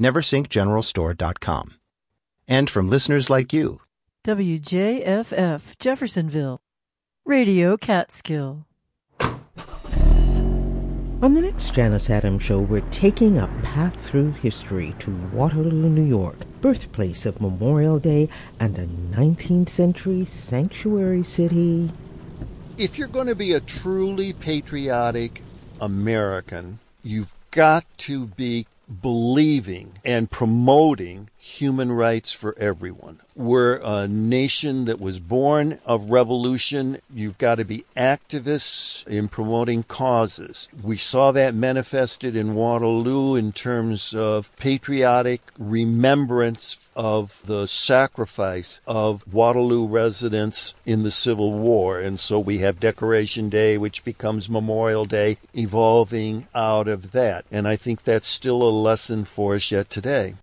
neversinkgeneralstore.com. And from listeners like you. WJFF Jeffersonville, Radio Catskill. On the next Janus Adams show, we're taking a path through history to Waterloo, New York, birthplace of Memorial Day and a 19th century sanctuary city. If you're going to be a truly patriotic American, you've got to be believing and promoting human rights for everyone. We're a nation that was born of revolution. You've got to be activists in promoting causes. We saw that manifested in Waterloo in terms of patriotic remembrance of the sacrifice of Waterloo residents in the Civil War. And so we have Decoration Day, which becomes Memorial Day, evolving out of that. And I think that's still a lesson for us yet today.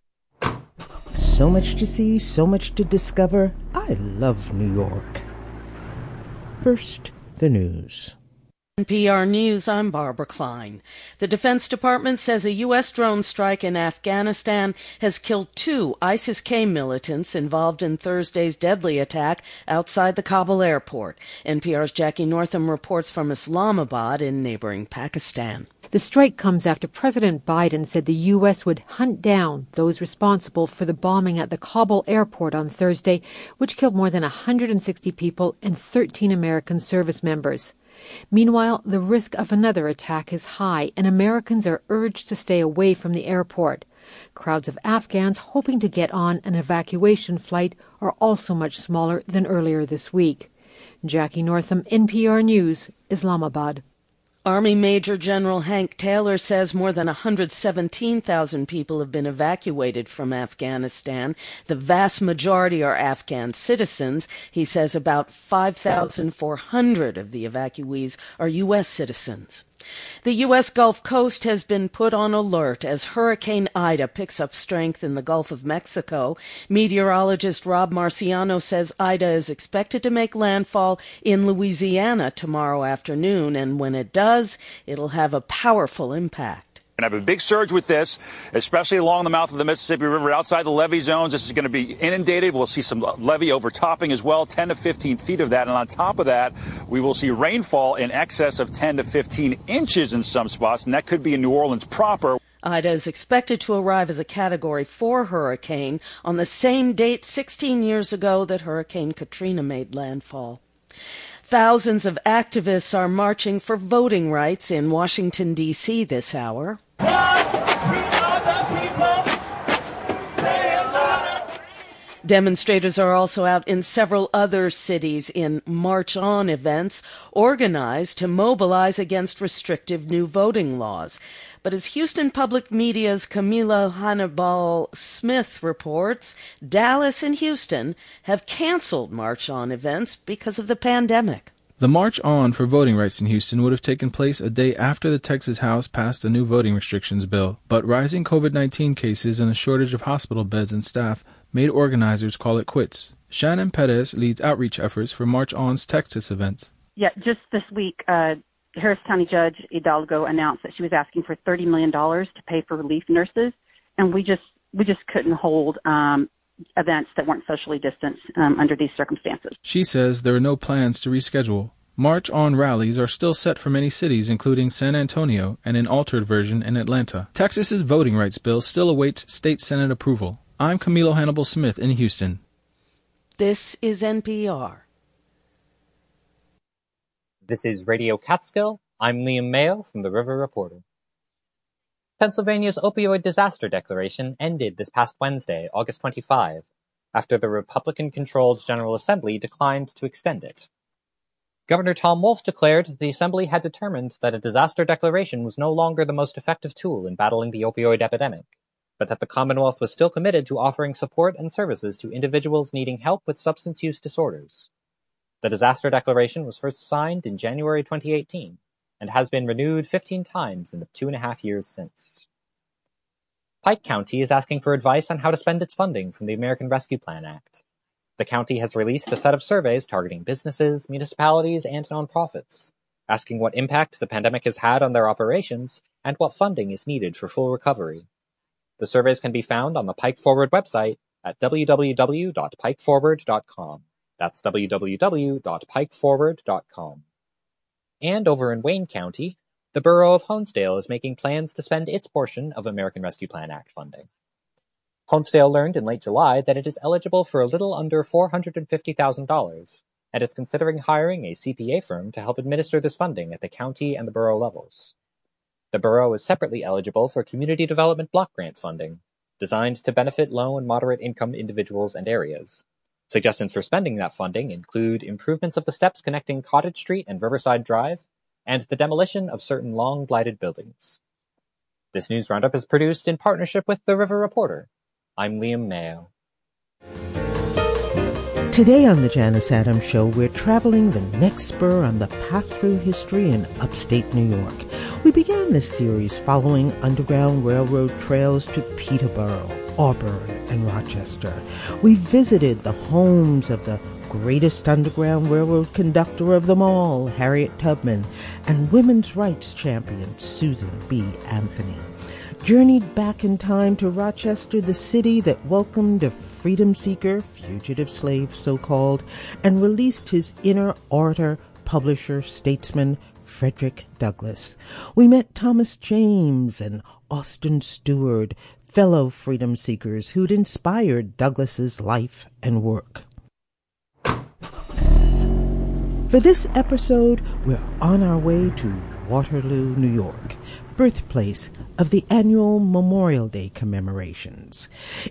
So much to see, so much to discover. I love New York. First, the news. NPR News, I'm Barbara Klein. The Defense Department says a U.S. drone strike in Afghanistan has killed two ISIS K militants involved in Thursday's deadly attack outside the Kabul airport. NPR's Jackie Northam reports from Islamabad in neighboring Pakistan. The strike comes after President Biden said the U.S. would hunt down those responsible for the bombing at the Kabul airport on Thursday, which killed more than 160 people and 13 American service members. Meanwhile, the risk of another attack is high, and Americans are urged to stay away from the airport. Crowds of Afghans hoping to get on an evacuation flight are also much smaller than earlier this week. Jackie Northam, NPR News, Islamabad. Army Major General Hank Taylor says more than 117,000 people have been evacuated from Afghanistan. The vast majority are Afghan citizens. He says about 5,400 of the evacuees are U.S. citizens. The U.S. Gulf Coast has been put on alert as Hurricane Ida picks up strength in the Gulf of Mexico. Meteorologist Rob Marciano says Ida is expected to make landfall in Louisiana tomorrow afternoon, and when it does, it'll have a powerful impact going to have a big surge with this, especially along the mouth of the Mississippi River outside the levee zones. This is going to be inundated. We'll see some levee overtopping as well, 10 to 15 feet of that. And on top of that, we will see rainfall in excess of 10 to 15 inches in some spots, and that could be in New Orleans proper. Ida is expected to arrive as a Category 4 hurricane on the same date 16 years ago that Hurricane Katrina made landfall. Thousands of activists are marching for voting rights in Washington, D.C. this hour. Demonstrators are also out in several other cities in March On events organized to mobilize against restrictive new voting laws. But as Houston Public Media's Camila Hannibal Smith reports, Dallas and Houston have canceled March On events because of the pandemic. The March On for voting rights in Houston would have taken place a day after the Texas House passed a new voting restrictions bill, but rising COVID 19 cases and a shortage of hospital beds and staff made organizers call it quits. Shannon Perez leads outreach efforts for March On's Texas events. Yeah, just this week, uh, Harris County Judge Hidalgo announced that she was asking for $30 million to pay for relief nurses, and we just we just couldn't hold um, events that weren't socially distanced um, under these circumstances. She says there are no plans to reschedule. March on rallies are still set for many cities, including San Antonio and an altered version in Atlanta. Texas's voting rights bill still awaits state Senate approval. I'm Camilo Hannibal Smith in Houston. This is NPR. This is Radio Catskill. I'm Liam Mayo from the River Reporter. Pennsylvania's opioid disaster declaration ended this past Wednesday, August 25, after the Republican-controlled General Assembly declined to extend it. Governor Tom Wolf declared the Assembly had determined that a disaster declaration was no longer the most effective tool in battling the opioid epidemic, but that the Commonwealth was still committed to offering support and services to individuals needing help with substance use disorders. The disaster declaration was first signed in January 2018 and has been renewed 15 times in the two and a half years since. Pike County is asking for advice on how to spend its funding from the American Rescue Plan Act. The county has released a set of surveys targeting businesses, municipalities, and nonprofits, asking what impact the pandemic has had on their operations and what funding is needed for full recovery. The surveys can be found on the Pike Forward website at www.pikeforward.com. That's www.pikeforward.com. And over in Wayne County, the borough of Honesdale is making plans to spend its portion of American Rescue Plan Act funding. Honesdale learned in late July that it is eligible for a little under $450,000, and it's considering hiring a CPA firm to help administer this funding at the county and the borough levels. The borough is separately eligible for Community Development Block Grant funding, designed to benefit low and moderate income individuals and areas. Suggestions for spending that funding include improvements of the steps connecting Cottage Street and Riverside Drive, and the demolition of certain long blighted buildings. This news roundup is produced in partnership with The River Reporter. I'm Liam Mayo. Today on the Janus Adams Show, we're traveling the next spur on the path through history in upstate New York. We began this series following Underground Railroad trails to Peterboro, Auburn, and Rochester. We visited the homes of the greatest Underground Railroad conductor of them all, Harriet Tubman, and women's rights champion Susan B. Anthony journeyed back in time to Rochester, the city that welcomed a freedom seeker, fugitive slave so called, and released his inner orator, publisher, statesman, Frederick Douglass. We met Thomas James and Austin Stewart, fellow freedom seekers who'd inspired Douglass's life and work. For this episode, we're on our way to Waterloo, New York, birthplace of the annual Memorial Day commemorations.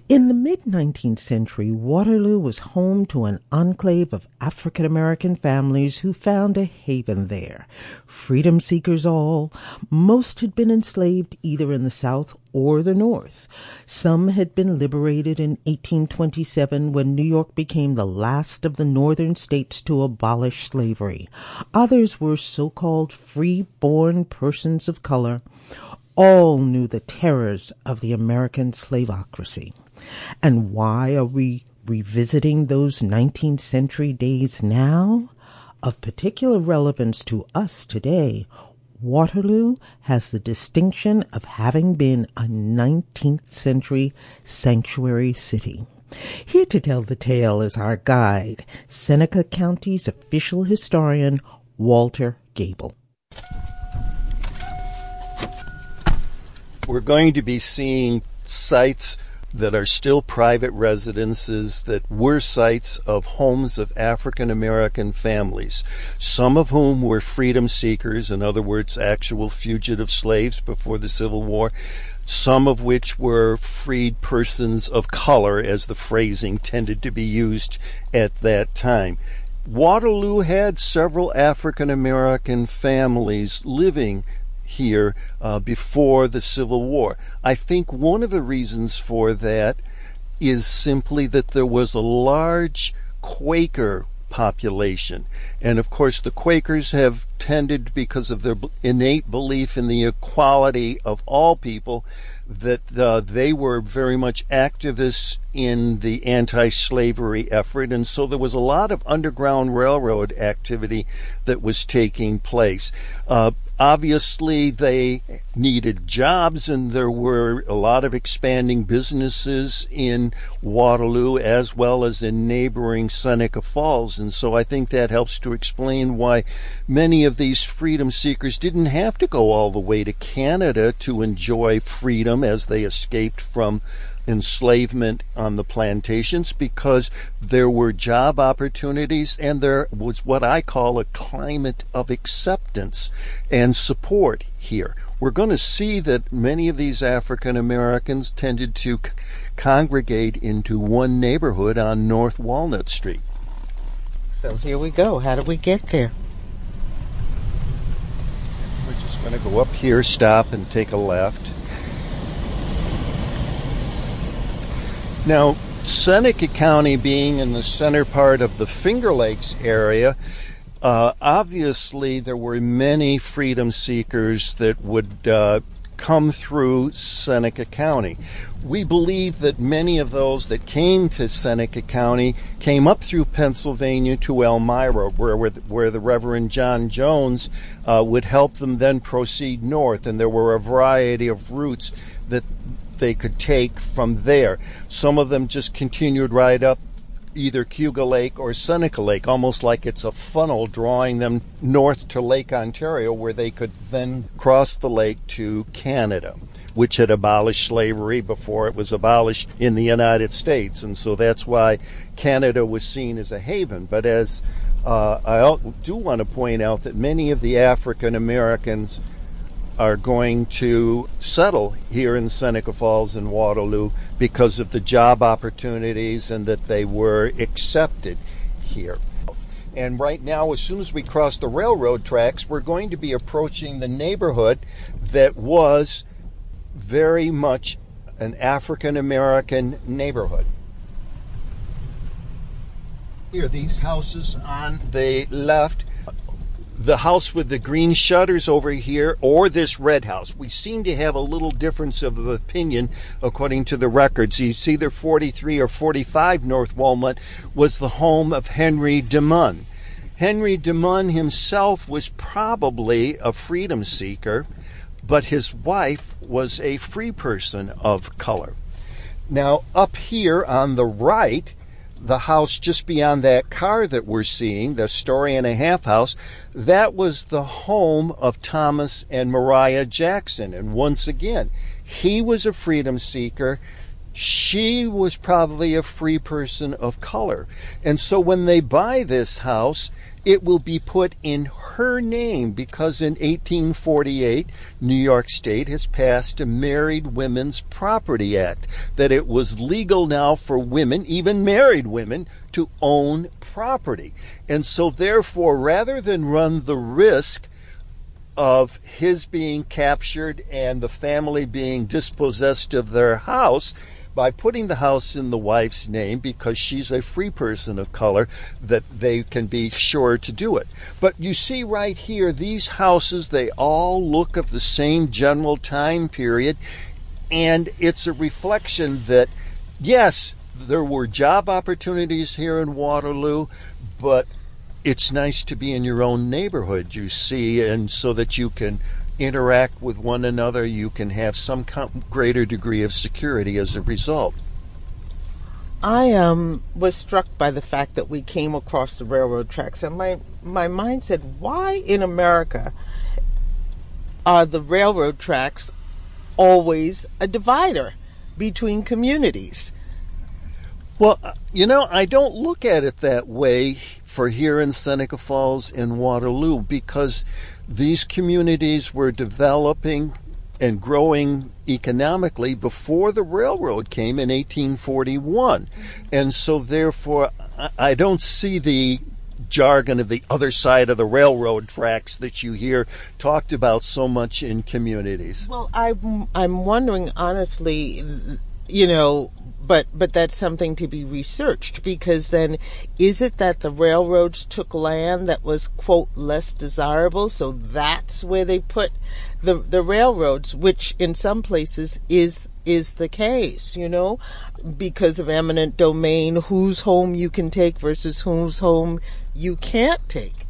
In the mid 19th century, Waterloo was home to an enclave of African American families who found a haven there. Freedom seekers all, most had been enslaved either in the South or the North. Some had been liberated in 1827 when New York became the last of the northern states to abolish slavery. Others were so-called free-born persons of color all knew the terrors of the American slavocracy. And why are we revisiting those 19th century days now? Of particular relevance to us today, Waterloo has the distinction of having been a 19th century sanctuary city. Here to tell the tale is our guide, Seneca County's official historian, Walter Gable. we're going to be seeing sites that are still private residences that were sites of homes of African American families, some of whom were freedom seekers, in other words, actual fugitive slaves before the Civil War, some of which were freed persons of color, as the phrasing tended to be used at that time. Waterloo had several African American families living here uh, before the Civil War. I think one of the reasons for that is simply that there was a large Quaker population. And of course, the Quakers have tended, because of their innate belief in the equality of all people, that uh, they were very much activists in the anti-slavery effort, and so there was a lot of underground railroad activity that was taking place. Uh, obviously, they needed jobs, and there were a lot of expanding businesses in Waterloo as well as in neighboring Seneca Falls, and so I think that helps to explain why many of these freedom seekers didn't have to go all the way to Canada to enjoy freedom as they escaped from enslavement on the plantations because there were job opportunities and there was what I call a climate of acceptance and support here. We're going to see that many of these African Americans tended to c- congregate into one neighborhood on North Walnut Street. So here we go. How do we get there? We're just going to go up here, stop, and take a left. Now, Seneca County being in the center part of the Finger Lakes area, uh, obviously there were many freedom seekers that would uh, come through Seneca County. We believe that many of those that came to Seneca County came up through Pennsylvania to Elmira, where, where the Reverend John Jones uh, would help them then proceed north. And there were a variety of routes that they could take from there. Some of them just continued right up either Cayuga Lake or Seneca Lake, almost like it's a funnel drawing them north to Lake Ontario, where they could then cross the lake to Canada, which had abolished slavery before it was abolished in the United States. And so that's why Canada was seen as a haven. But as uh, I do want to point out that many of the African Americans are going to settle here in Seneca Falls and Waterloo because of the job opportunities and that they were accepted here. And right now, as soon as we cross the railroad tracks, we're going to be approaching the neighborhood that was very much an African American neighborhood. Here, these houses on the left the house with the green shutters over here or this red house. We seem to have a little difference of opinion according to the records. It's either 43 or 45 North Walnut was the home of Henry DeMunn. Henry DeMunn himself was probably a freedom seeker, but his wife was a free person of color. Now, up here on the right, the house just beyond that car that we're seeing, the story and a half house, that was the home of Thomas and Mariah Jackson. And once again, he was a freedom seeker. She was probably a free person of color. And so when they buy this house, it will be put in her name because in 1848, New York State has passed a Married Women's Property Act that it was legal now for women, even married women, to own property. And so, therefore, rather than run the risk of his being captured and the family being dispossessed of their house, by putting the house in the wife's name because she's a free person of color that they can be sure to do it. But you see right here, these houses, they all look of the same general time period. And it's a reflection that, yes, there were job opportunities here in Waterloo, but it's nice to be in your own neighborhood, you see, and so that you can interact with one another, you can have some greater degree of security as a result. I um, was struck by the fact that we came across the railroad tracks, and my, my mind said, why in America are the railroad tracks always a divider between communities? Well, uh, you know, I don't look at it that way for here in Seneca Falls in Waterloo because these communities were developing and growing economically before the railroad came in 1841. And so, therefore, I don't see the jargon of the other side of the railroad tracks that you hear talked about so much in communities. Well, I'm, I'm wondering honestly, you know, but but that's something to be researched because then is it that the railroads took land that was quote less desirable? So that's where they put the the railroads which in some places is is the case you know? Because of eminent domain whose home you can take versus whose home you can't take.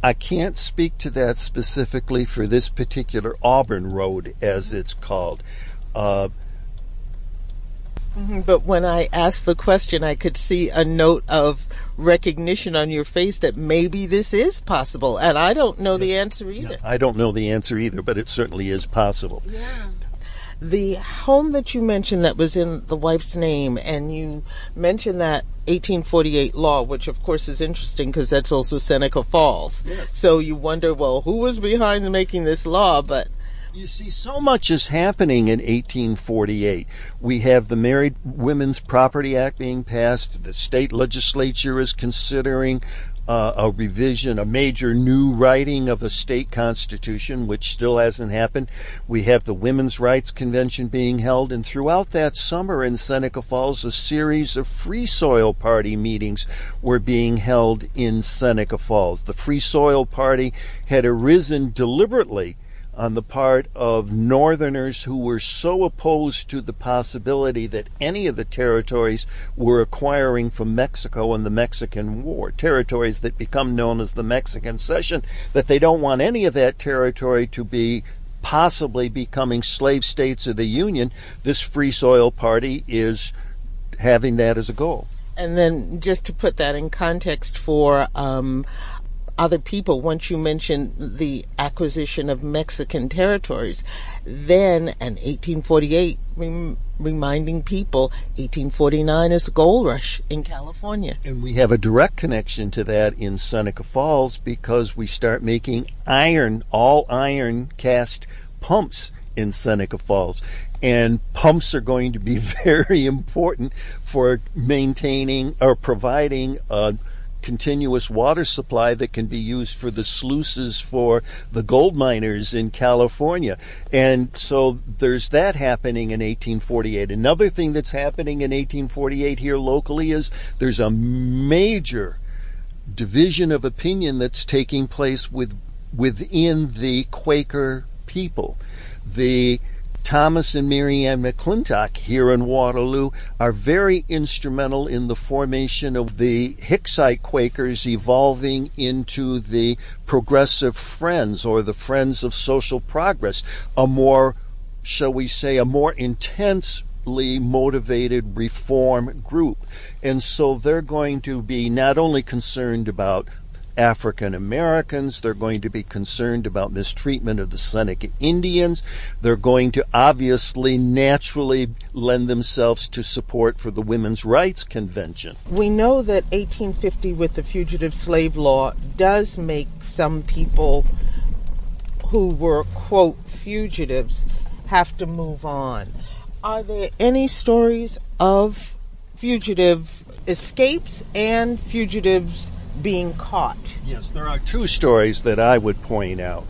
I can't speak to that specifically for this particular Auburn Road, as it's called. Uh, Mm-hmm. But when I asked the question, I could see a note of recognition on your face that maybe this is possible. And I don't know the answer either. I don't know the answer either, but it certainly is possible. Yeah. The home that you mentioned that was in the wife's name, and you mentioned that 1848 law, which of course is interesting because that's also Seneca Falls. Yes. So you wonder, well, who was behind making this law? But you see, so much is happening in 1848. We have the Married Women's Property Act being passed. The state legislature is considering uh, a revision, a major new writing of a state constitution, which still hasn't happened. We have the Women's Rights Convention being held, and throughout that summer in Seneca Falls, a series of Free Soil Party meetings were being held in Seneca Falls. The Free Soil Party had arisen deliberately on the part of Northerners who were so opposed to the possibility that any of the territories were acquiring from Mexico in the Mexican War, territories that become known as the Mexican Cession, that they don't want any of that territory to be possibly becoming slave states of the Union, this Free Soil Party is having that as a goal. And then, just to put that in context for um, other people, once you mention the acquisition of Mexican territories, then in 1848, rem- reminding people 1849 is the gold rush in California. And we have a direct connection to that in Seneca Falls because we start making iron, all iron cast pumps in Seneca Falls. And pumps are going to be very important for maintaining or providing a continuous water supply that can be used for the sluices for the gold miners in California. And so there's that happening in 1848. Another thing that's happening in 1848 here locally is there's a major division of opinion that's taking place with within the Quaker people. The Thomas and Mary Ann McClintock here in Waterloo are very instrumental in the formation of the Hicksite Quakers evolving into the Progressive Friends or the Friends of Social Progress, a more, shall we say, a more intensely motivated reform group. And so they're going to be not only concerned about African Americans. They're going to be concerned about mistreatment of the Seneca Indians. They're going to obviously naturally lend themselves to support for the Women's Rights Convention. We know that 1850 with the fugitive slave law does make some people who were, quote, fugitives have to move on. Are there any stories of fugitive escapes and fugitives being caught. Yes, there are two stories that I would point out.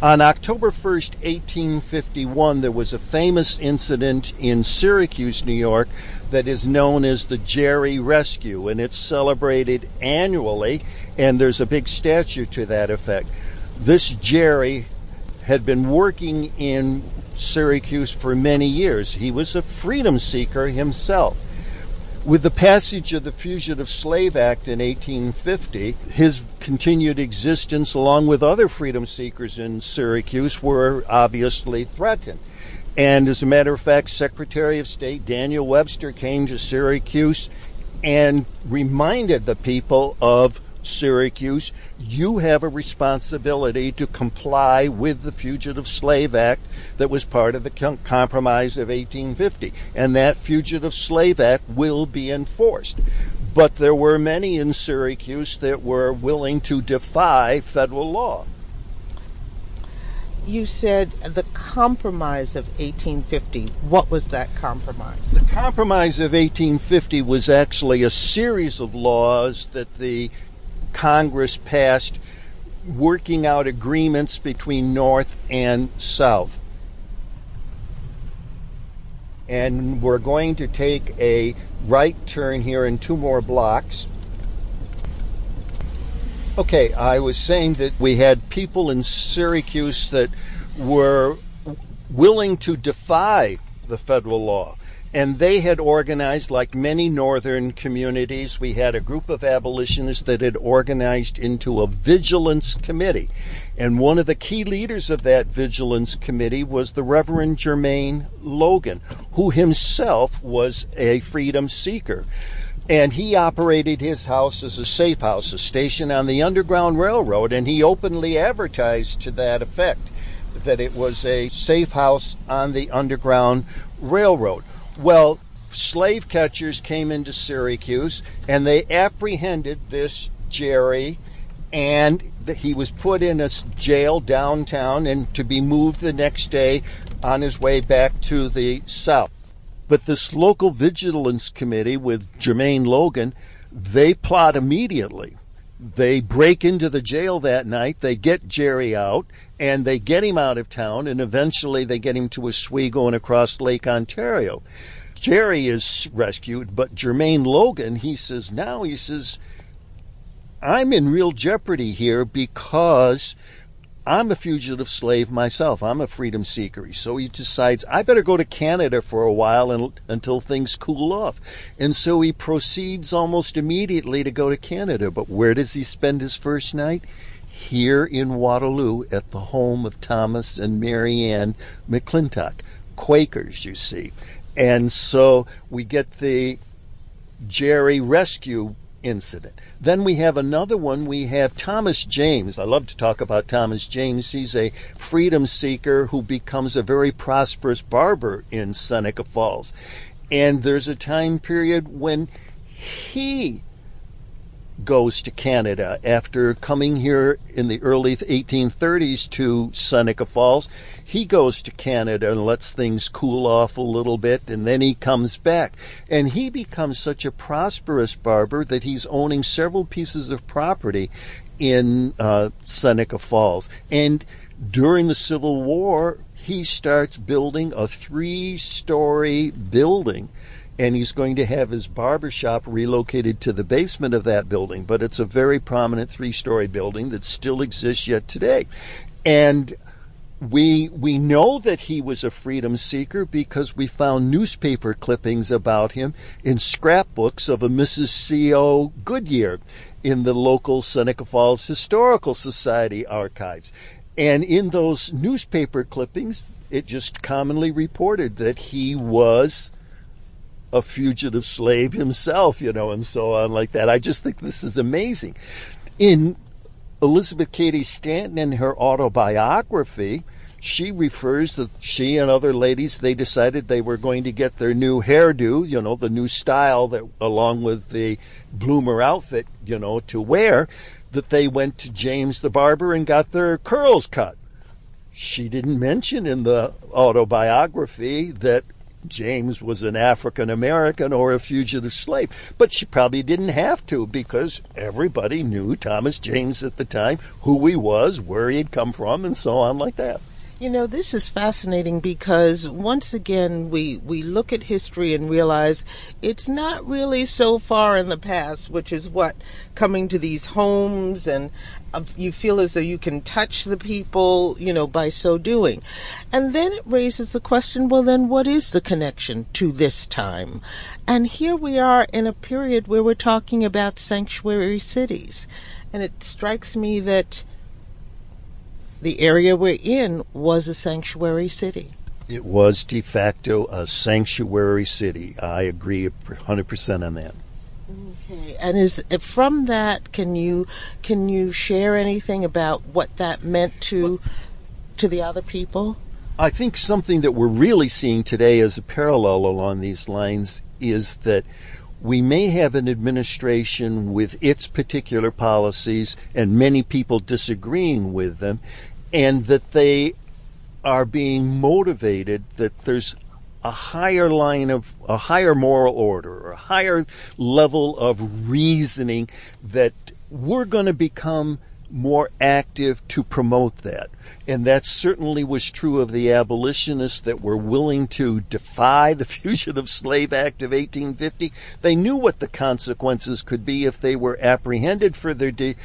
On October 1st, 1851, there was a famous incident in Syracuse, New York, that is known as the Jerry Rescue, and it's celebrated annually, and there's a big statue to that effect. This Jerry had been working in Syracuse for many years. He was a freedom seeker himself. With the passage of the Fugitive Slave Act in 1850, his continued existence, along with other freedom seekers in Syracuse, were obviously threatened. And as a matter of fact, Secretary of State Daniel Webster came to Syracuse and reminded the people of Syracuse, you have a responsibility to comply with the Fugitive Slave Act that was part of the Compromise of 1850. And that Fugitive Slave Act will be enforced. But there were many in Syracuse that were willing to defy federal law. You said the Compromise of 1850. What was that compromise? The Compromise of 1850 was actually a series of laws that the Congress passed working out agreements between North and South. And we're going to take a right turn here in two more blocks. Okay, I was saying that we had people in Syracuse that were willing to defy the federal law. And they had organized, like many northern communities, we had a group of abolitionists that had organized into a vigilance committee. And one of the key leaders of that vigilance committee was the Reverend Jermain Loguen, who himself was a freedom seeker. And he operated his house as a safe house, a station on the Underground Railroad, and he openly advertised to that effect that it was a safe house on the Underground Railroad. Well, slave catchers came into Syracuse and they apprehended this Jerry and he was put in a jail downtown and to be moved the next day on his way back to the south. But this local vigilance committee with Jermain Loguen, they plot immediately. They break into the jail that night, they get Jerry out, and they get him out of town, and eventually they get him to Oswego and across Lake Ontario. Jerry is rescued, but Jermain Loguen, he says, now he says, I'm in real jeopardy here because I'm a fugitive slave myself. I'm a freedom seeker. So he decides, I better go to Canada for a while and, until things cool off. And so he proceeds almost immediately to go to Canada. But where does he spend his first night? here in Waterloo at the home of Thomas and Mary Ann McClintock, Quakers, you see. And so we get the Jerry rescue incident. Then we have another one. We have Thomas James. I love to talk about Thomas James. He's a freedom seeker who becomes a very prosperous barber in Seneca Falls. And there's a time period when he goes to Canada after coming here in the early 1830s to Seneca Falls. He goes to Canada and lets things cool off a little bit, and then he comes back. And he becomes such a prosperous barber that he's owning several pieces of property in uh, Seneca Falls. And during the Civil War, he starts building a three story building and he's going to have his barber shop relocated to the basement of that building. But it's a very prominent three story building that still exists yet today. And we we know that he was a freedom seeker because we found newspaper clippings about him in scrapbooks of a Mrs. C.O. Goodyear in the local Seneca Falls Historical Society archives. And in those newspaper clippings, it just commonly reported that he was a fugitive slave himself, you know, and so on like that. I just think this is amazing. In Elizabeth Cady Stanton in her autobiography, she refers that she and other ladies they decided they were going to get their new hairdo, you know, the new style that along with the bloomer outfit, you know, to wear, that they went to James the barber and got their curls cut. She didn't mention in the autobiography that James was an African American or a fugitive slave. But she probably didn't have to because everybody knew Thomas James at the time, who he was, where he had come from, and so on, like that. You know, this is fascinating because once again we, we look at history and realize it's not really so far in the past, which is what coming to these homes and you feel as though you can touch the people, you know, by so doing. And then it raises the question, well, then what is the connection to this time? And here we are in a period where we're talking about sanctuary cities. And it strikes me that the area we're in was a sanctuary city. It was de facto a sanctuary city. I agree 100% on that. Okay, and is from that can you can you share anything about what that meant to to the other people? I think something that we're really seeing today as a parallel along these lines is that we may have an administration with its particular policies and many people disagreeing with them, and that they are being motivated that there's a higher line of a higher moral order or a higher level of reasoning that we're going to become more active to promote that. And that certainly was true of the abolitionists that were willing to defy the Fugitive Slave Act of 1850. They knew what the consequences could be if they were apprehended for their de-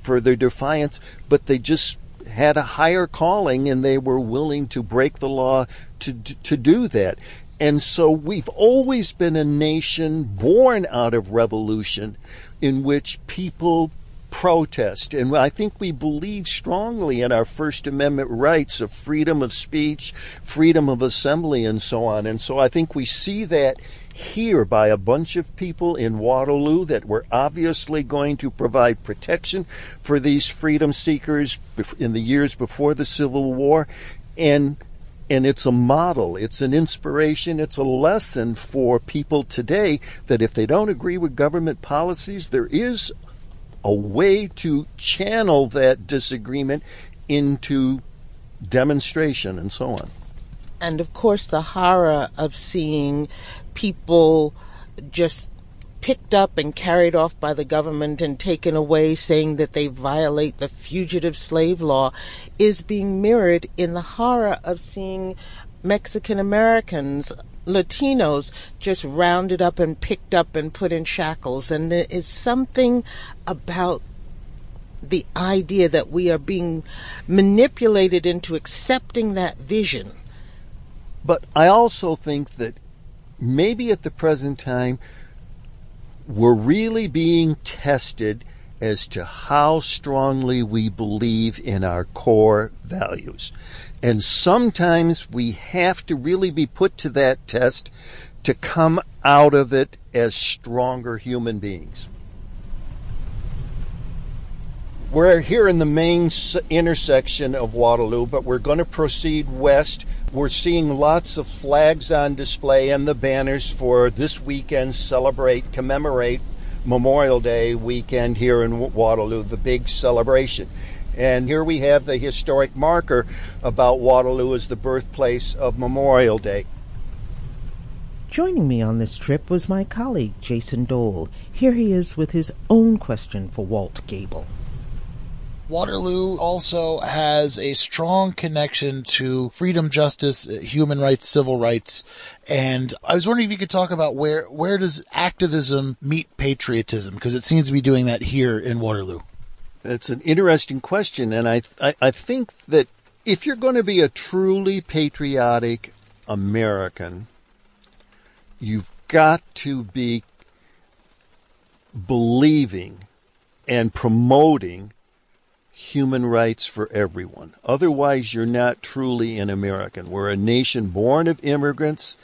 for their defiance, but they just had a higher calling and they were willing to break the law to, to do that. And so we've always been a nation born out of revolution in which people protest. And I think we believe strongly in our First Amendment rights of freedom of speech, freedom of assembly, and so on. And so I think we see that here by a bunch of people in Waterloo that were obviously going to provide protection for these freedom seekers in the years before the Civil War. And and it's a model, it's an inspiration, it's a lesson for people today that if they don't agree with government policies, there is a way to channel that disagreement into demonstration and so on. And of course, the horror of seeing people just picked up and carried off by the government and taken away, saying that they violate the fugitive slave law, is being mirrored in the horror of seeing Mexican Americans, Latinos, just rounded up and picked up and put in shackles. And there is something about the idea that we are being manipulated into accepting that vision. But I also think that maybe at the present time, we're really being tested as to how strongly we believe in our core values. And sometimes we have to really be put to that test to come out of it as stronger human beings. We're here in the main intersection of Waterloo, but we're going to proceed west. We're seeing lots of flags on display and the banners for this weekend celebrate, commemorate Memorial Day weekend here in Waterloo, the big celebration. And here we have the historic marker about Waterloo as the birthplace of Memorial Day. Joining me on this trip was my colleague, Jason Dole. Here he is with his own question for Walt Gable. Waterloo also has a strong connection to freedom, justice, uh, human rights, civil rights, and I was wondering if you could talk about where where does activism meet patriotism because it seems to be doing that here in Waterloo. It's an interesting question, and I I, I think that if you're going to be a truly patriotic American, you've got to be believing and promoting human rights for everyone. Otherwise, you're not truly an American. We're a nation born of immigrants.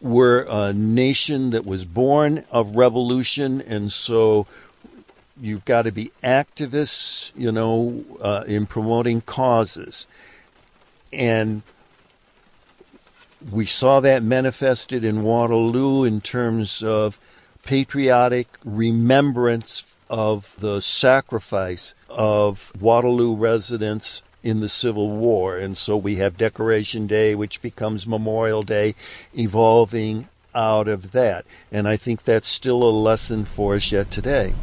We're a nation that was born of revolution, and so you've got to be activists, you know, uh, in promoting causes. And we saw that manifested in Waterloo in terms of patriotic remembrance of the sacrifice of Waterloo residents in the Civil War. And so we have Decoration Day, which becomes Memorial Day, evolving out of that. And I think that's still a lesson for us yet today.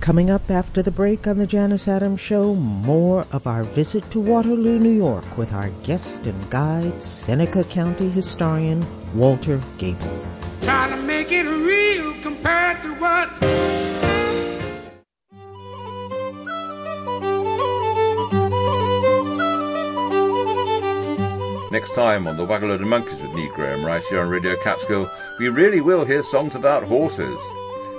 Coming up after the break on the Janus Adams Show, more of our visit to Waterloo, New York with our guest and guide, Seneca County historian Walter Gable. Trying to make it real compared to what Next time on the Wagonload of Monkeys with Neil Graham Rice here on Radio Catskill, we really will hear songs about horses.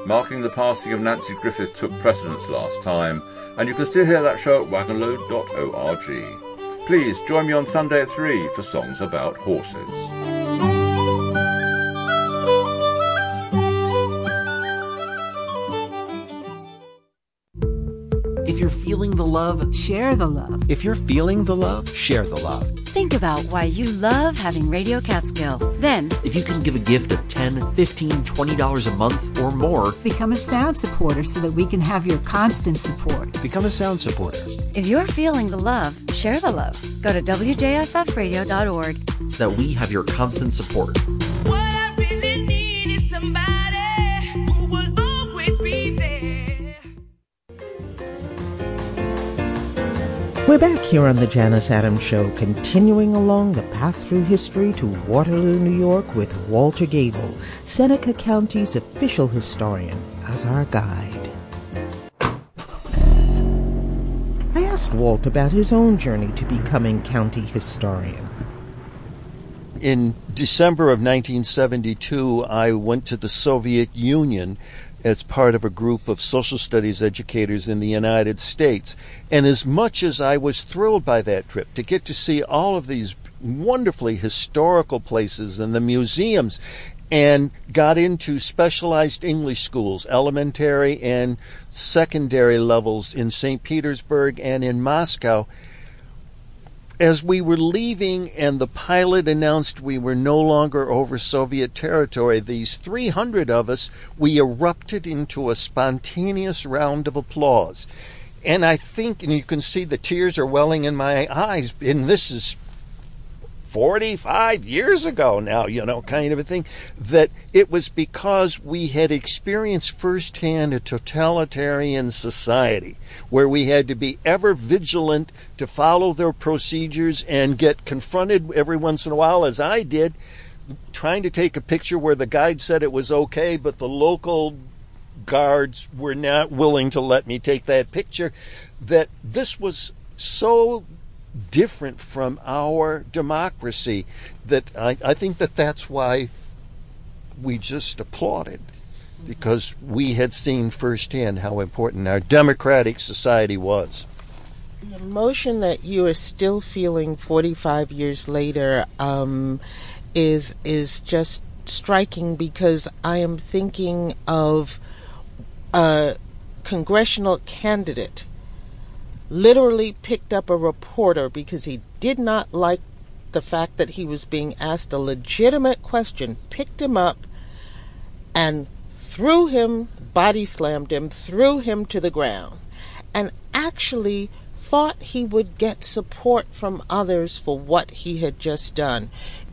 Marking the passing of Nanci Griffith took precedence last time, and you can still hear that show at wagonload.org. Please join me on Sunday at 3 for songs about horses. If you're feeling the love, share the love. If you're feeling the love, share the love. Think about why you love having Radio Catskill. Then, if you can give a gift of $10, $15, $20 a month or more, become a sound supporter so that we can have your constant support. Become a sound supporter. If you're feeling the love, share the love. Go to WJFFradio.org so that we have your constant support. We're back here on the Janus Adams Show, continuing along the path through history to Waterloo, New York with Walter Gable, Seneca County's official historian, as our guide. I asked Walt about his own journey to becoming county historian. In December of 1972, I went to the Soviet Union as part of a group of social studies educators in the United States. And as much as I was thrilled by that trip to get to see all of these wonderfully historical places and the museums and got into specialized English schools, elementary and secondary levels in St. Petersburg and in Moscow, as we were leaving and the pilot announced we were no longer over Soviet territory, these 300 of us, we erupted into a spontaneous round of applause. And I think, and you can see the tears are welling in my eyes, and this is 45 years ago now, you know, kind of a thing, that it was because we had experienced firsthand a totalitarian society where we had to be ever vigilant to follow their procedures and get confronted every once in a while, as I did, trying to take a picture where the guide said it was okay, but the local guards were not willing to let me take that picture, that this was so different from our democracy that I, I think that that's why we just applauded because we had seen firsthand how important our democratic society was. The emotion that you are still feeling 45 years later um, is is just striking because I am thinking of a congressional candidate literally picked up a reporter because he did not like the fact that he was being asked a legitimate question, picked him up and threw him, body slammed him, threw him to the ground, and actually thought he would get support from others for what he had just done.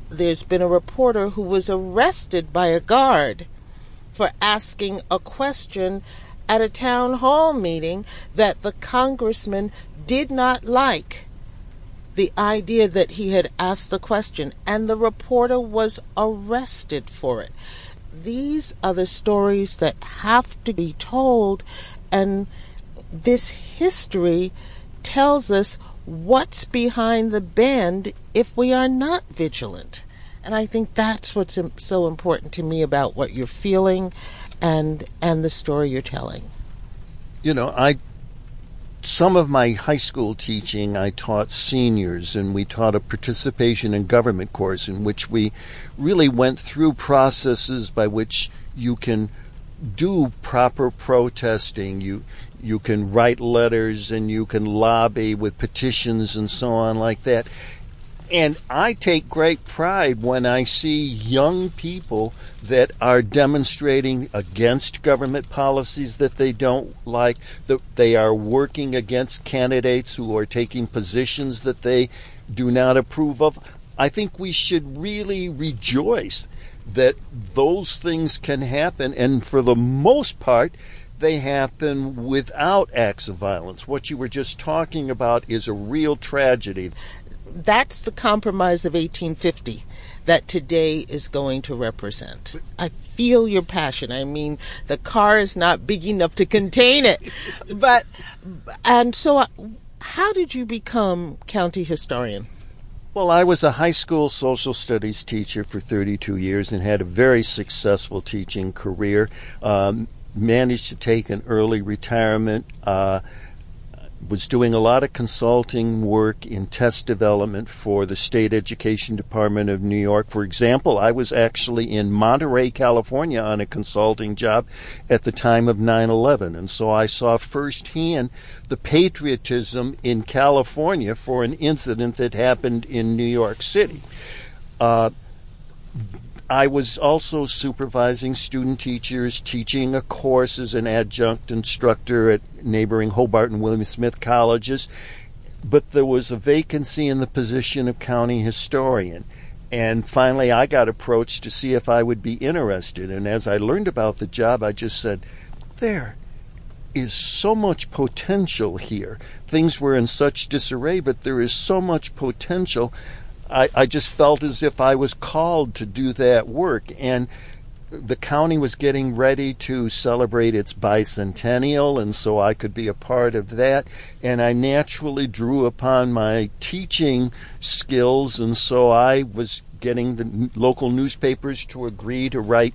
There's been a reporter who was arrested by a guard for asking a question at a town hall meeting that the congressman did not like the idea that he had asked the question, and the reporter was arrested for it. These are the stories that have to be told, and this history tells us what's behind the bend if we are not vigilant. And I think that's what's so important to me about what you're feeling and and the story you're telling. You know, I some of my high school teaching I taught seniors and we taught a participation in government course in which we really went through processes by which you can do proper protesting you you can write letters and you can lobby with petitions and so on like that and I take great pride when I see young people that are demonstrating against government policies that they don't like, that they are working against candidates who are taking positions that they do not approve of. I think we should really rejoice that those things can happen, and for the most part, they happen without acts of violence. What you were just talking about is a real tragedy that's the compromise of 1850 that today is going to represent. I feel your passion. I mean, the car is not big enough to contain it. But, and so, uh, how did you become county historian? Well, I was a high school social studies teacher for 32 years and had a very successful teaching career. Um, managed to take an early retirement. Uh, was doing a lot of consulting work in test development for the State Education Department of New York. For example, I was actually in Monterey, California on a consulting job at the time of 9 11. And so I saw firsthand the patriotism in California for an incident that happened in New York City. Uh, I was also supervising student teachers, teaching a course as an adjunct instructor at neighboring Hobart and William Smith colleges. But there was a vacancy in the position of county historian. And finally, I got approached to see if I would be interested. And as I learned about the job, I just said, there is so much potential here. Things were in such disarray, but there is so much potential. I, I just felt as if I was called to do that work. And the county was getting ready to celebrate its bicentennial, and so I could be a part of that. And I naturally drew upon my teaching skills, and so I was getting the local newspapers to agree to write.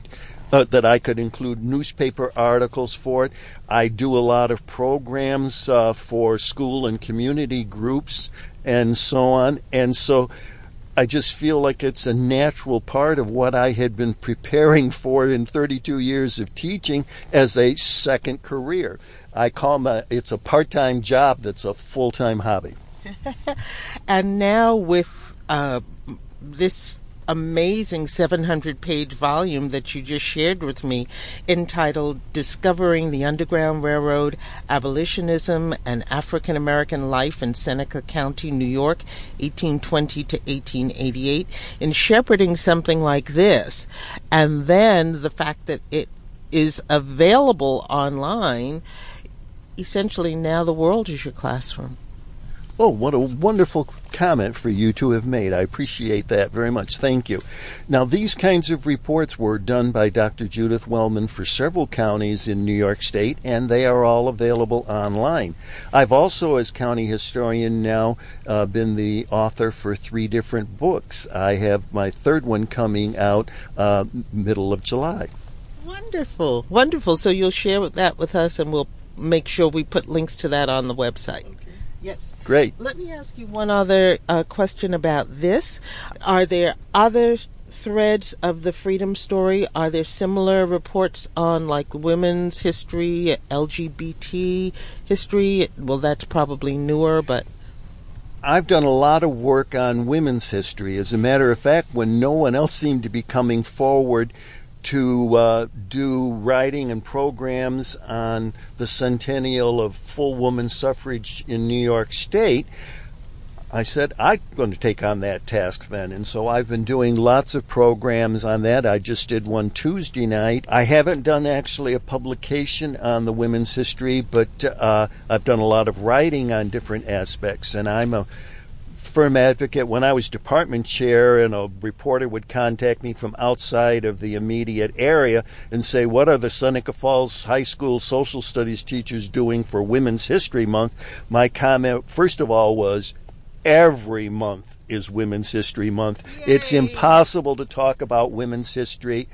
Uh, that I could include newspaper articles for it. I do a lot of programs uh, for school and community groups and so on. And so I just feel like it's a natural part of what I had been preparing for in 32 years of teaching as a second career. I call my it's a part-time job that's a full-time hobby. and now with uh, this amazing 700 page volume that you just shared with me entitled Discovering the Underground Railroad Abolitionism and African American Life in Seneca County, New York, 1820 to 1888, in shepherding something like this, and then the fact that it is available online, essentially now the world is your classroom. Oh, what a wonderful comment for you to have made. I appreciate that very much. Thank you. Now, these kinds of reports were done by Dr. Judith Wellman for several counties in New York State, and they are all available online. I've also, as county historian now, uh, been the author for three different books. I have my third one coming out uh, middle of July. Wonderful, wonderful. So you'll share that with us, and we'll make sure we put links to that on the website. Yes. Great. Let me ask you one other uh, question about this. Are there other threads of the freedom story? Are there similar reports on like women's history, LGBT history? Well, that's probably newer, but I've done a lot of work on women's history. As a matter of fact, when no one else seemed to be coming forward to uh, do writing and programs on the centennial of full woman suffrage in New York State, I said, I'm going to take on that task then. And so I've been doing lots of programs on that. I just did one Tuesday night. I haven't done actually a publication on the women's history, but uh, I've done a lot of writing on different aspects. And I'm a firm advocate. When I was department chair and a reporter would contact me from outside of the immediate area and say, What are the Seneca Falls High School social studies teachers doing for Women's History Month? My comment, first of all, was, every month is Women's History Month. Yay. It's impossible to talk about women's history,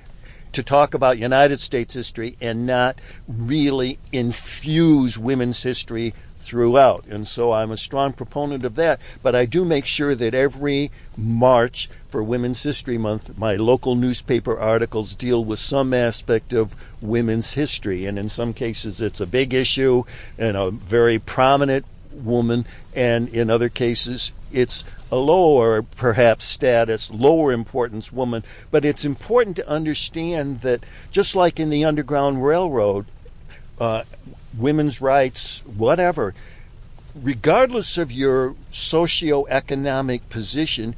to talk about United States history, and not really infuse women's history throughout. And so I'm a strong proponent of that. But I do make sure that every March for Women's History Month, my local newspaper articles deal with some aspect of women's history. And in some cases, it's a big issue and a very prominent woman, and in other cases, it's a lower, perhaps, status, lower importance woman. But it's important to understand that just like in the Underground Railroad, uh, women's rights, whatever, regardless of your socioeconomic position,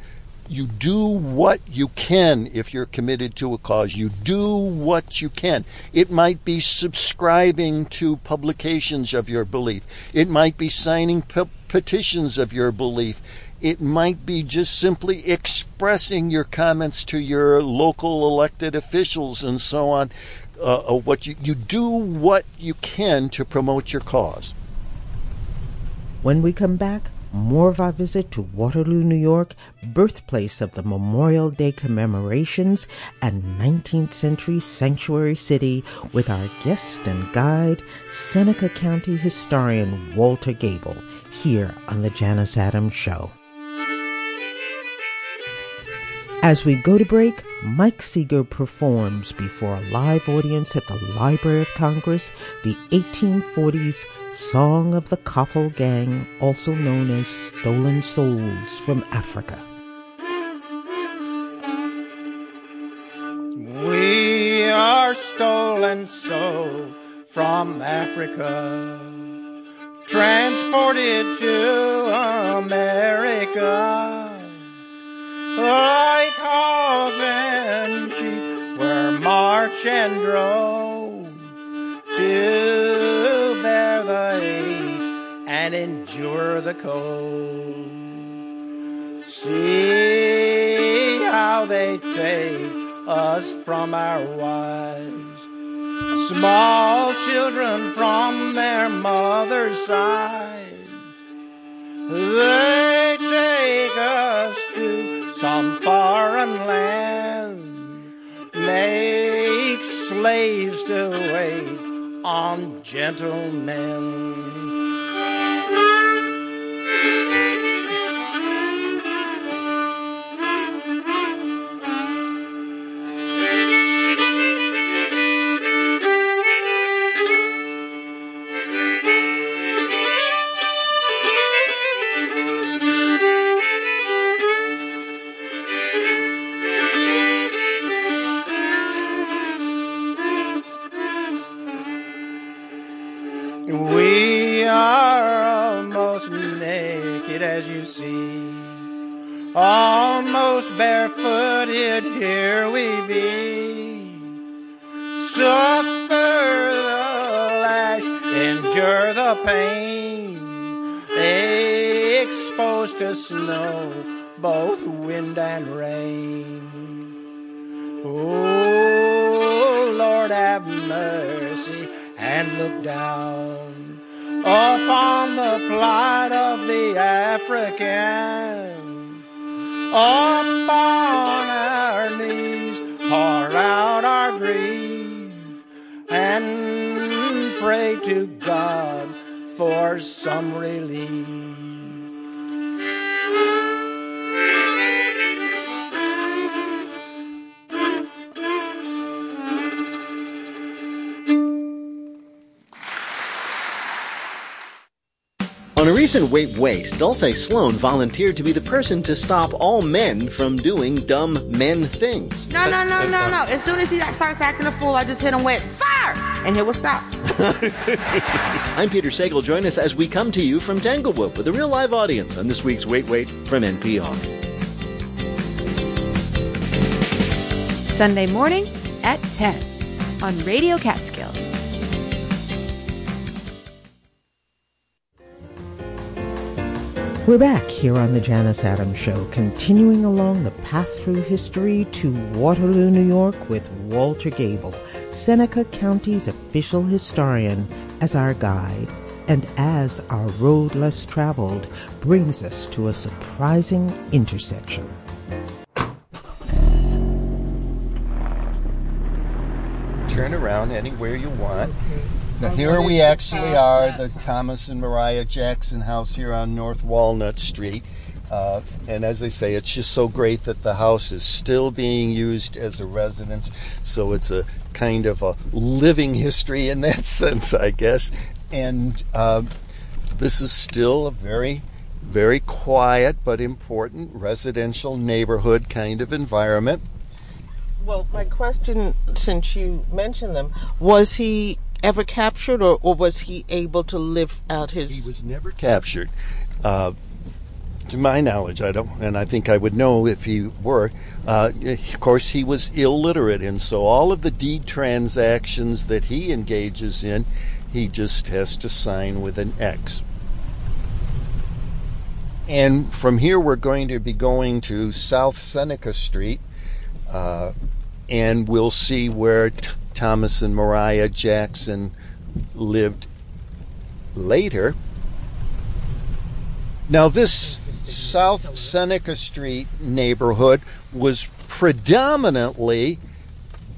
you do what you can if you're committed to a cause. You do what you can. It might be subscribing to publications of your belief. It might be signing pe- petitions of your belief. It might be just simply expressing your comments to your local elected officials and so on. Uh, what you, you do what you can to promote your cause. When we come back, more of our visit to Waterloo, New York, birthplace of the Memorial Day commemorations and 19th century sanctuary city, with our guest and guide, Seneca County historian Walter Gable, here on The Janus Adams Show. As we go to break, Mike Seeger performs before a live audience at the Library of Congress the 1840s Song of the Coffle Gang, also known as Stolen Souls from Africa. We are stolen souls from Africa, transported to America like hogs and sheep were march and drove to bear the heat and endure the cold. See how they take us from our wives, small children from their mother's side. They take us some foreign land, make slaves to wait on gentlemen. Almost barefooted, here we be. Suffer the lash, endure the pain, exposed to snow, both wind and rain. Oh, Lord, have mercy and look down of the African. Upon our knees, pour out our grief, and pray to God for some relief. Recent Wait Wait, Dulce Sloan volunteered to be the person to stop all men from doing dumb men things. No, no, no, no, no. As soon as he starts acting a fool, I just hit him with, Sir! And he will stop. I'm Peter Sagal. Join us as we come to you from Tanglewood with a real live audience on this week's Wait Wait from NPR. Sunday morning at 10 on Radio Catskill. We're back here on the Janus Adams Show, continuing along the path through history to Waterloo, New York with Walter Gable, Seneca County's official historian, as our guide, and as our road less traveled brings us to a surprising intersection. Turn around anywhere you want. Now here we actually are, the Thomas and Mariah Jackson house here on North Walnut Street. Uh, and as they say, it's just so great that the house is still being used as a residence. So it's a kind of a living history in that sense, I guess. And uh, this is still a very, very quiet but important residential neighborhood kind of environment. Well, my question, since you mentioned them, was he ever captured or, or was he able to live out his. He was never captured. Uh, to my knowledge, I don't, and I think I would know if he were. Uh, of course, he was illiterate, and so all of the deed transactions that he engages in, he just has to sign with an X. And from here, we're going to be going to South Seneca Street, uh, and we'll see where t- Thomas and Mariah Jackson lived later. Now, this South Seneca Street neighborhood was predominantly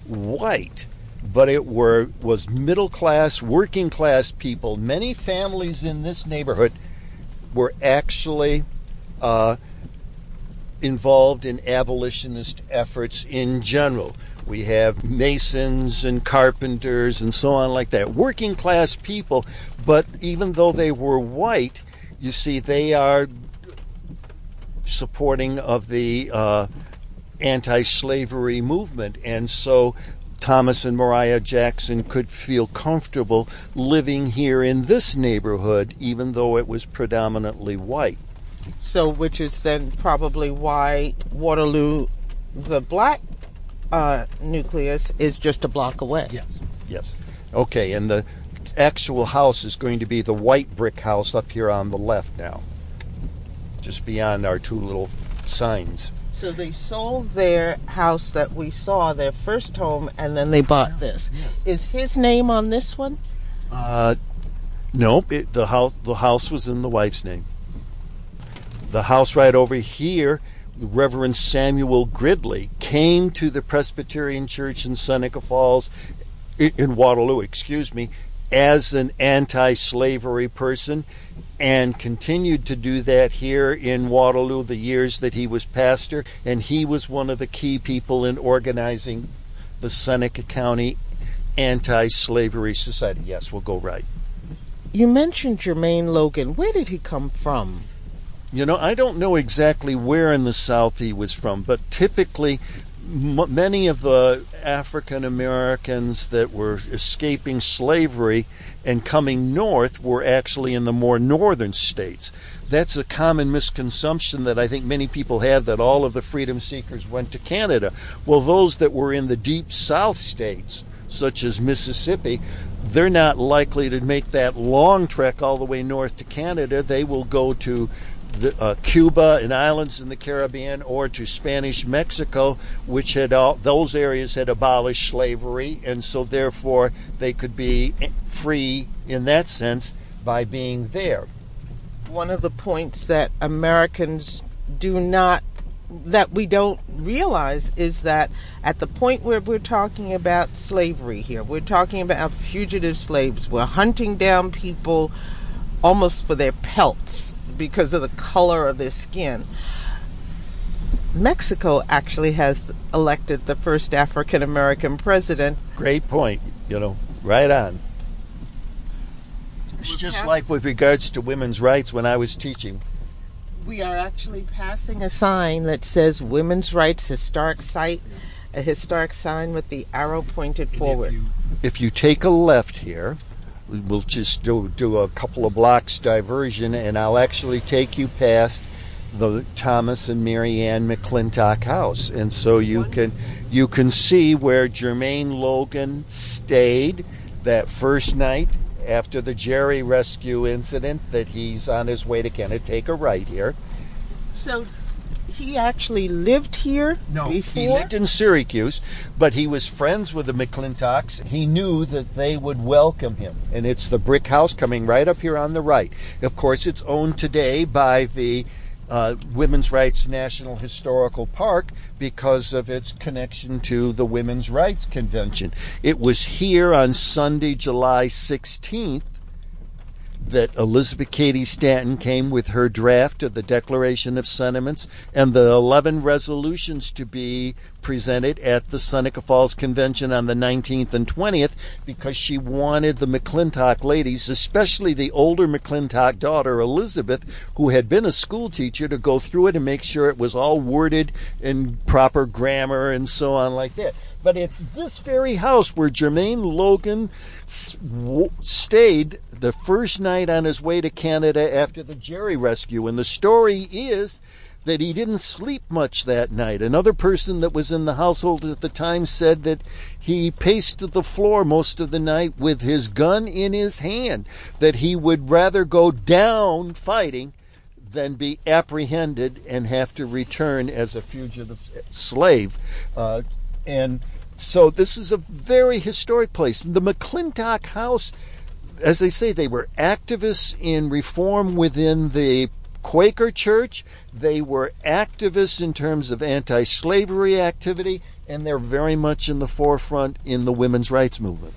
white, but it were was middle class, working class people. Many families in this neighborhood were actually uh, involved in abolitionist efforts in general. We have masons and carpenters and so on like that. Working class people, but even though they were white, you see, they are supporting of the uh, anti-slavery movement, and so Thomas and Mariah Jackson could feel comfortable living here in this neighborhood, even though it was predominantly white. So, which is then probably why Waterloo, the black uh, nucleus, is just a block away. Yes. Yes. Okay, and the actual house is going to be the white brick house up here on the left now, just beyond our two little signs. So they sold their house that we saw, their first home, and then they bought this. Is his name on this one? Uh, nope. It, the house the house was in the wife's name. The house right over here, Reverend Samuel Gridley came to the Presbyterian Church in Seneca Falls, in, Waterloo, excuse me, as an anti-slavery person, and continued to do that here in Waterloo the years that he was pastor, and he was one of the key people in organizing the Seneca County Anti-Slavery Society. Yes, we'll go right. You mentioned Jermain Loguen. Where did he come from? You know, I don't know exactly where in the South he was from, but typically m- many of the African Americans that were escaping slavery and coming north were actually in the more northern states. That's a common misconception that I think many people have that all of the freedom seekers went to Canada. Well, those that were in the deep south states, such as Mississippi, they're not likely to make that long trek all the way north to Canada. They will go to the, uh, Cuba and islands in the Caribbean or to Spanish Mexico, which had all, those areas had abolished slavery, and so therefore they could be free in that sense by being there. One of the points that Americans do not that we don't realize is that at the point where we're talking about slavery here, we're talking about fugitive slaves. We're hunting down people almost for their pelts because of the color of their skin. Mexico actually has elected the first African American president. Great point. You know, right on. It's just like with regards to women's rights when I was teaching. We are actually passing a sign that says Women's Rights Historic Site, a historic sign with the arrow pointed forward. If you take a left here, we'll just do, do a couple of blocks diversion, and I'll actually take you past the Thomas and Mary Ann McClintock house, and so you can you can see where Jermain Loguen stayed that first night after the Jerry rescue incident. That he's on his way to Canada. Take a right here. So he actually lived here no, before? He lived in Syracuse, but he was friends with the McClintocks. He knew that they would welcome him. And it's the brick house coming right up here on the right. Of course, it's owned today by the uh, Women's Rights National Historical Park because of its connection to the Women's Rights Convention. It was here on Sunday, July 16th, that Elizabeth Cady Stanton came with her draft of the Declaration of Sentiments and the 11 resolutions to be presented at the Seneca Falls Convention on the 19th and 20th because she wanted the McClintock ladies, especially the older McClintock daughter, Elizabeth, who had been a school teacher, to go through it and make sure it was all worded in proper grammar and so on like that. But it's this very house where Jermain Loguen stayed the first night on his way to Canada after the Jerry rescue. And the story is that he didn't sleep much that night. Another person that was in the household at the time said that he paced the floor most of the night with his gun in his hand, that he would rather go down fighting than be apprehended and have to return as a fugitive slave. Uh, and so this is a very historic place. The McClintock House, as they say, they were activists in reform within the Quaker Church. They were activists in terms of anti slavery activity, and they're very much in the forefront in the women's rights movement.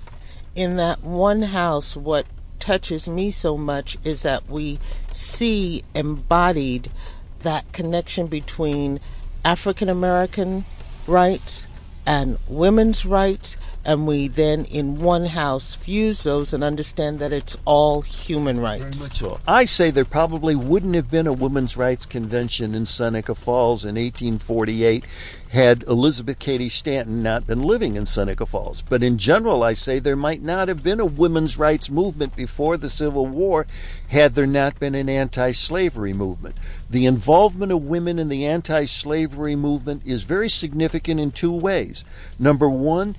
In that one house, what touches me so much is that we see embodied that connection between African American rights and women's rights, and we then in one house fuse those and understand that it's all human rights. Very much so. I say there probably wouldn't have been a women's rights convention in Seneca Falls in 1848 had Elizabeth Cady Stanton not been living in Seneca Falls. But in general, I say there might not have been a women's rights movement before the Civil War had there not been an anti slavery movement. The involvement of women in the anti slavery movement is very significant in two ways. Number one,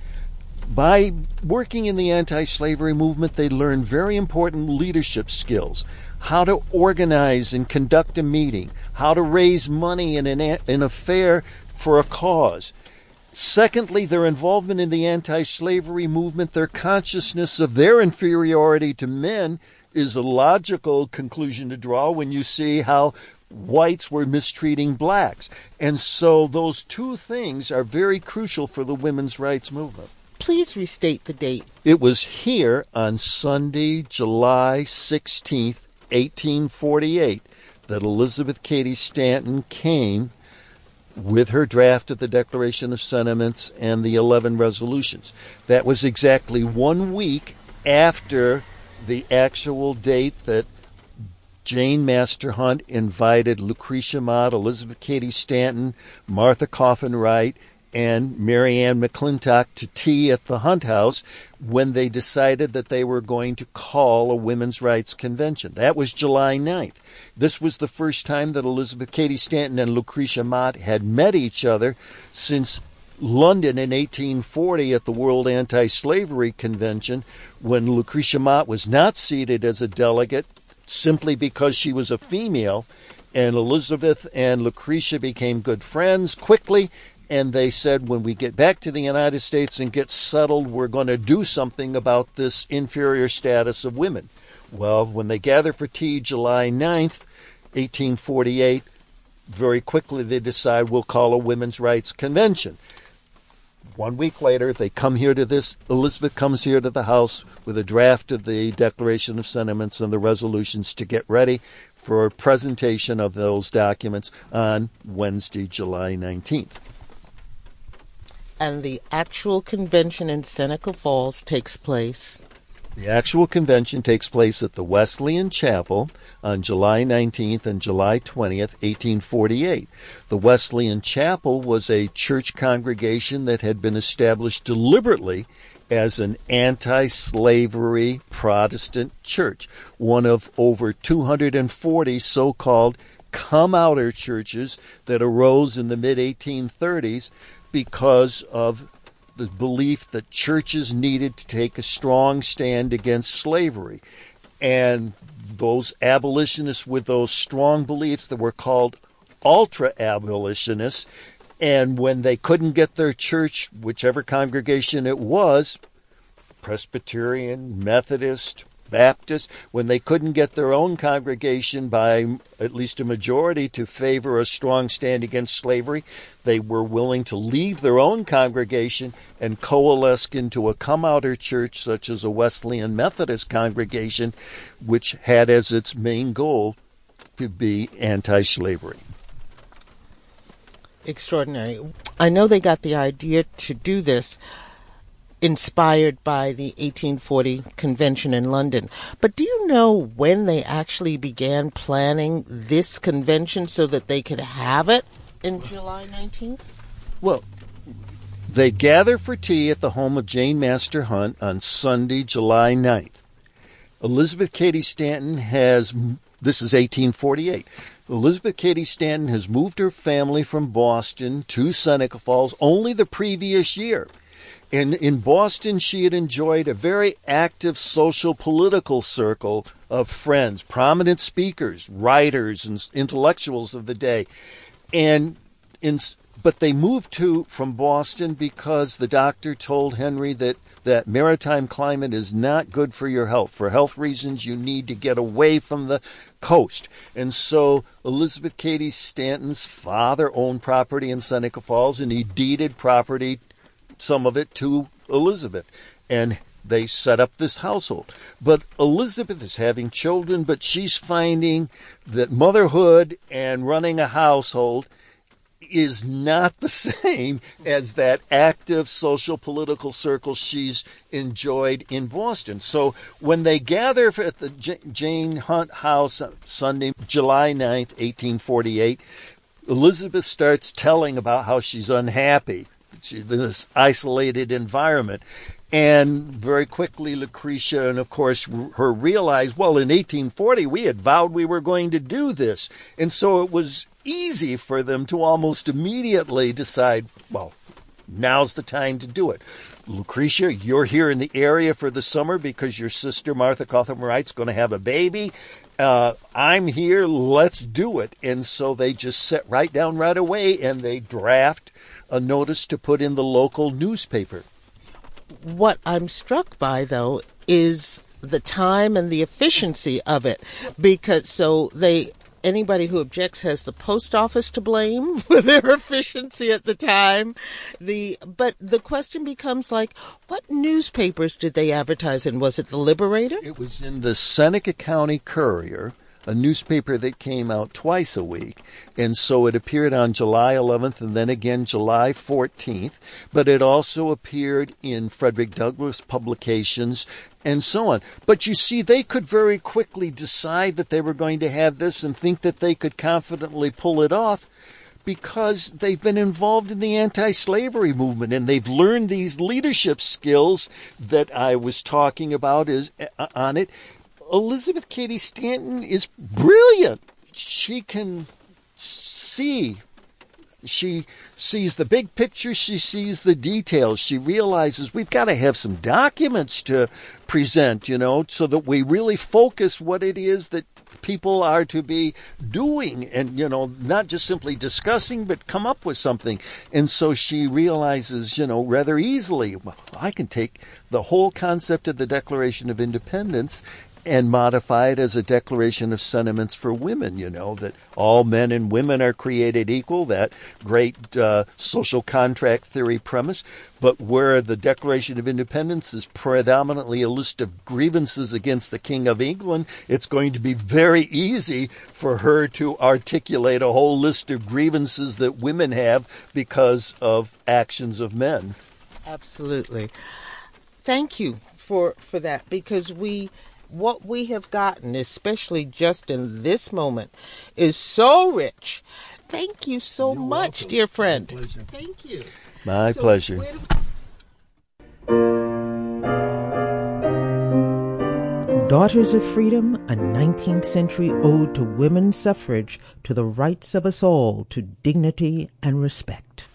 by working in the anti slavery movement, they learn very important leadership skills how to organize and conduct a meeting, how to raise money in an, in a fair for a cause. Secondly, their involvement in the anti slavery movement, their consciousness of their inferiority to men is a logical conclusion to draw when you see how whites were mistreating blacks. And so those two things are very crucial for the women's rights movement. Please restate the date. It was here on Sunday, July 16th, 1848, that Elizabeth Cady Stanton came with her draft of the Declaration of Sentiments and the 11 resolutions. That was exactly one week after the actual date that Jane Master Hunt invited Lucretia Mott, Elizabeth Cady Stanton, Martha Coffin Wright, and Mary Ann McClintock to tea at the Hunt House when they decided that they were going to call a women's rights convention. That was July 9th. This was the first time that Elizabeth Cady Stanton and Lucretia Mott had met each other since London in 1840 at the World Anti Slavery Convention when Lucretia Mott was not seated as a delegate simply because she was a female. And Elizabeth and Lucretia became good friends quickly, and they said when we get back to the United States and get settled, we're going to do something about this inferior status of women. Well, when they gather for tea July 9th, 1848, very quickly they decide we'll call a women's rights convention. One week later, they come here to this. Elizabeth comes here to the House with a draft of the Declaration of Sentiments and the resolutions to get ready for a presentation of those documents on Wednesday, July 19th. And the actual convention in Seneca Falls takes place the actual convention takes place at the Wesleyan Chapel on July 19th and July 20th, 1848. The Wesleyan Chapel was a church congregation that had been established deliberately as an anti slavery Protestant church, one of over 240 so called come outer churches that arose in the mid 1830s because of the belief that churches needed to take a strong stand against slavery. And those abolitionists with those strong beliefs that were called ultra abolitionists, and when they couldn't get their church, whichever congregation it was, Presbyterian, Methodist, Baptist, when they couldn't get their own congregation by at least a majority to favor a strong stand against slavery, they were willing to leave their own congregation and coalesce into a come outer church such as a Wesleyan Methodist congregation, which had as its main goal to be anti slavery. Extraordinary. I know they got the idea to do this inspired by the 1840 convention in London. But do you know when they actually began planning this convention so that they could have it in July 19th? Well, they gather for tea at the home of Jane Master Hunt on Sunday, July 9th. Elizabeth Cady Stanton has, this is 1848. Elizabeth Cady Stanton has moved her family from Boston to Seneca Falls only the previous year. And in Boston, she had enjoyed a very active social political circle of friends, prominent speakers, writers, and intellectuals of the day. And in, but they moved to from Boston because the doctor told Henry that that maritime climate is not good for your health. For health reasons, you need to get away from the coast. And so Elizabeth Cady Stanton's father owned property in Seneca Falls, and he deeded property some of it to Elizabeth. And they set up this household. But Elizabeth is having children, but she's finding that motherhood and running a household is not the same as that active social political circle she's enjoyed in Boston. So when they gather at the Jane Hunt House Sunday, July 9th, 1848, Elizabeth starts telling about how she's unhappy this isolated environment. And very quickly, Lucretia and, of course, her realized, well, in 1840, we had vowed we were going to do this. And so it was easy for them to almost immediately decide, well, now's the time to do it. Lucretia, you're here in the area for the summer because your sister Martha Coffin Wright's going to have a baby. Uh, I'm here, let's do it. And so they just sit right down right away and they draft a notice to put in the local newspaper. What I'm struck by, though, is the time and the efficiency of it. Because so they anybody who objects has the post office to blame for their efficiency at the time. The but the question becomes like, what newspapers did they advertise in? Was it the Liberator? It was in the Seneca County Courier, a newspaper that came out twice a week. And so it appeared on July 11th and then again July 14th. But it also appeared in Frederick Douglass publications and so on. But you see, they could very quickly decide that they were going to have this and think that they could confidently pull it off because they've been involved in the anti-slavery movement and they've learned these leadership skills that I was talking about is uh, on it Elizabeth Cady Stanton is brilliant. She can see. She sees the big picture. She sees the details. She realizes we've got to have some documents to present, you know, so that we really focus what it is that people are to be doing and, you know, not just simply discussing, but come up with something. And so she realizes, you know, rather easily, well, I can take the whole concept of the Declaration of Independence and modify it as a declaration of sentiments for women, you know, that all men and women are created equal, that great uh, social contract theory premise. But where the Declaration of Independence is predominantly a list of grievances against the King of England, it's going to be very easy for her to articulate a whole list of grievances that women have because of actions of men. Absolutely. Thank you for for that because we what we have gotten, especially just in this moment, is so rich. Thank you so You're much, welcome. dear friend. Thank you. My so pleasure. Daughters of Freedom, a 19th century ode to women's suffrage, to the rights of us all to dignity and respect.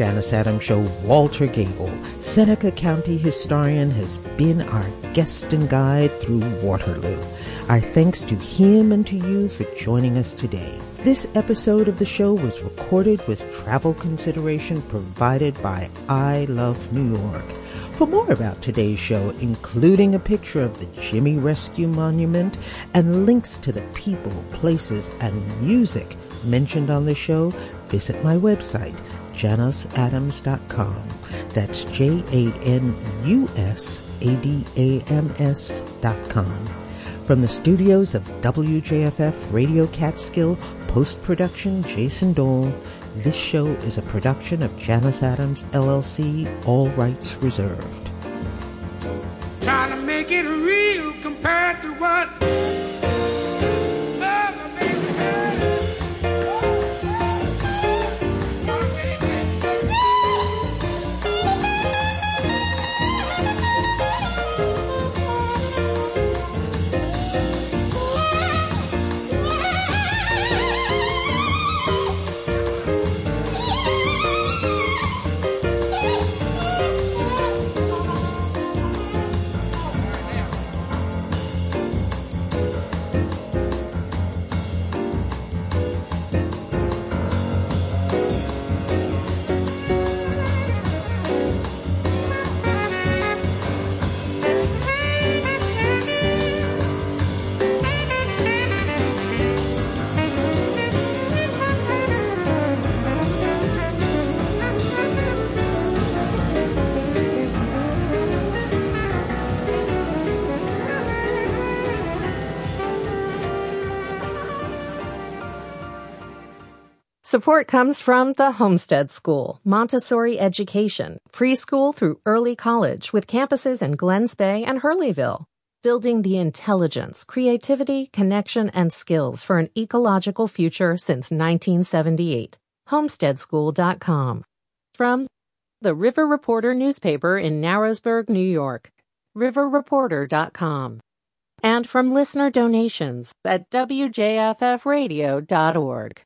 Janus Adams Show, Walter Gable, Seneca County historian, has been our guest and guide through Waterloo. Our thanks to him and to you for joining us today. This episode of the show was recorded with travel consideration provided by I Love New York. For more about today's show, including a picture of the Jerry Rescue Monument and links to the people, places, and music mentioned on the show, visit my website, janusadams.com. That's J A N U S A D A M S.com. From the studios of WJFF Radio Catskill, post production Jason Dole. This show is a production of Janus Adams LLC, all rights reserved. Trying to make it real compared to what Support comes from the Homestead School, Montessori education, preschool through early college with campuses in Glen Spey and Hurleyville. Building the intelligence, creativity, connection, and skills for an ecological future since 1978. Homesteadschool.com. From the River Reporter newspaper in Narrowsburg, New York. RiverReporter.com. And from listener donations at WJFFradio.org.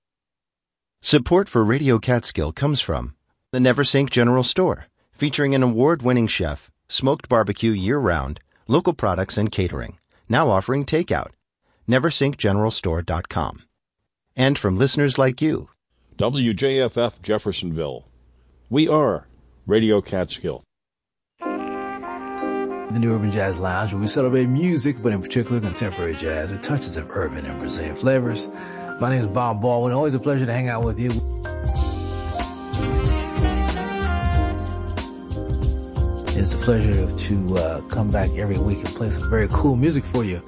Support for Radio Catskill comes from the Neversink General Store, featuring an award-winning chef, smoked barbecue year-round, local products and catering, now offering takeout. NeversinkGeneralStore.com. And from listeners like you. WJFF Jeffersonville. We are Radio Catskill. The New Urban Jazz Lounge, where we celebrate music, but in particular contemporary jazz with touches of urban and Brazilian flavors. My name is Bob Baldwin. Always a pleasure to hang out with you. It's a pleasure to uh, come back every week and play some very cool music for you.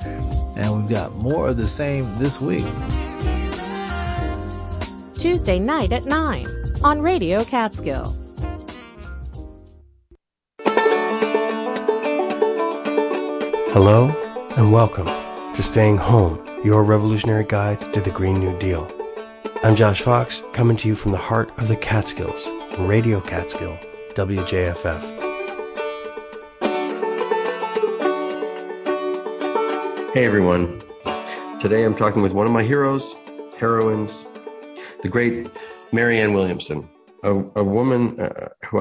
And we've got more of the same this week. Tuesday night at 9 on Radio Catskill. Hello and welcome to Staying Home, your revolutionary guide to the Green New Deal. I'm Josh Fox, coming to you from the heart of the Catskills, Radio Catskill, WJFF. Hey everyone. Today I'm talking with one of my heroes, heroines, the great Marianne Williamson, a, a woman uh, who I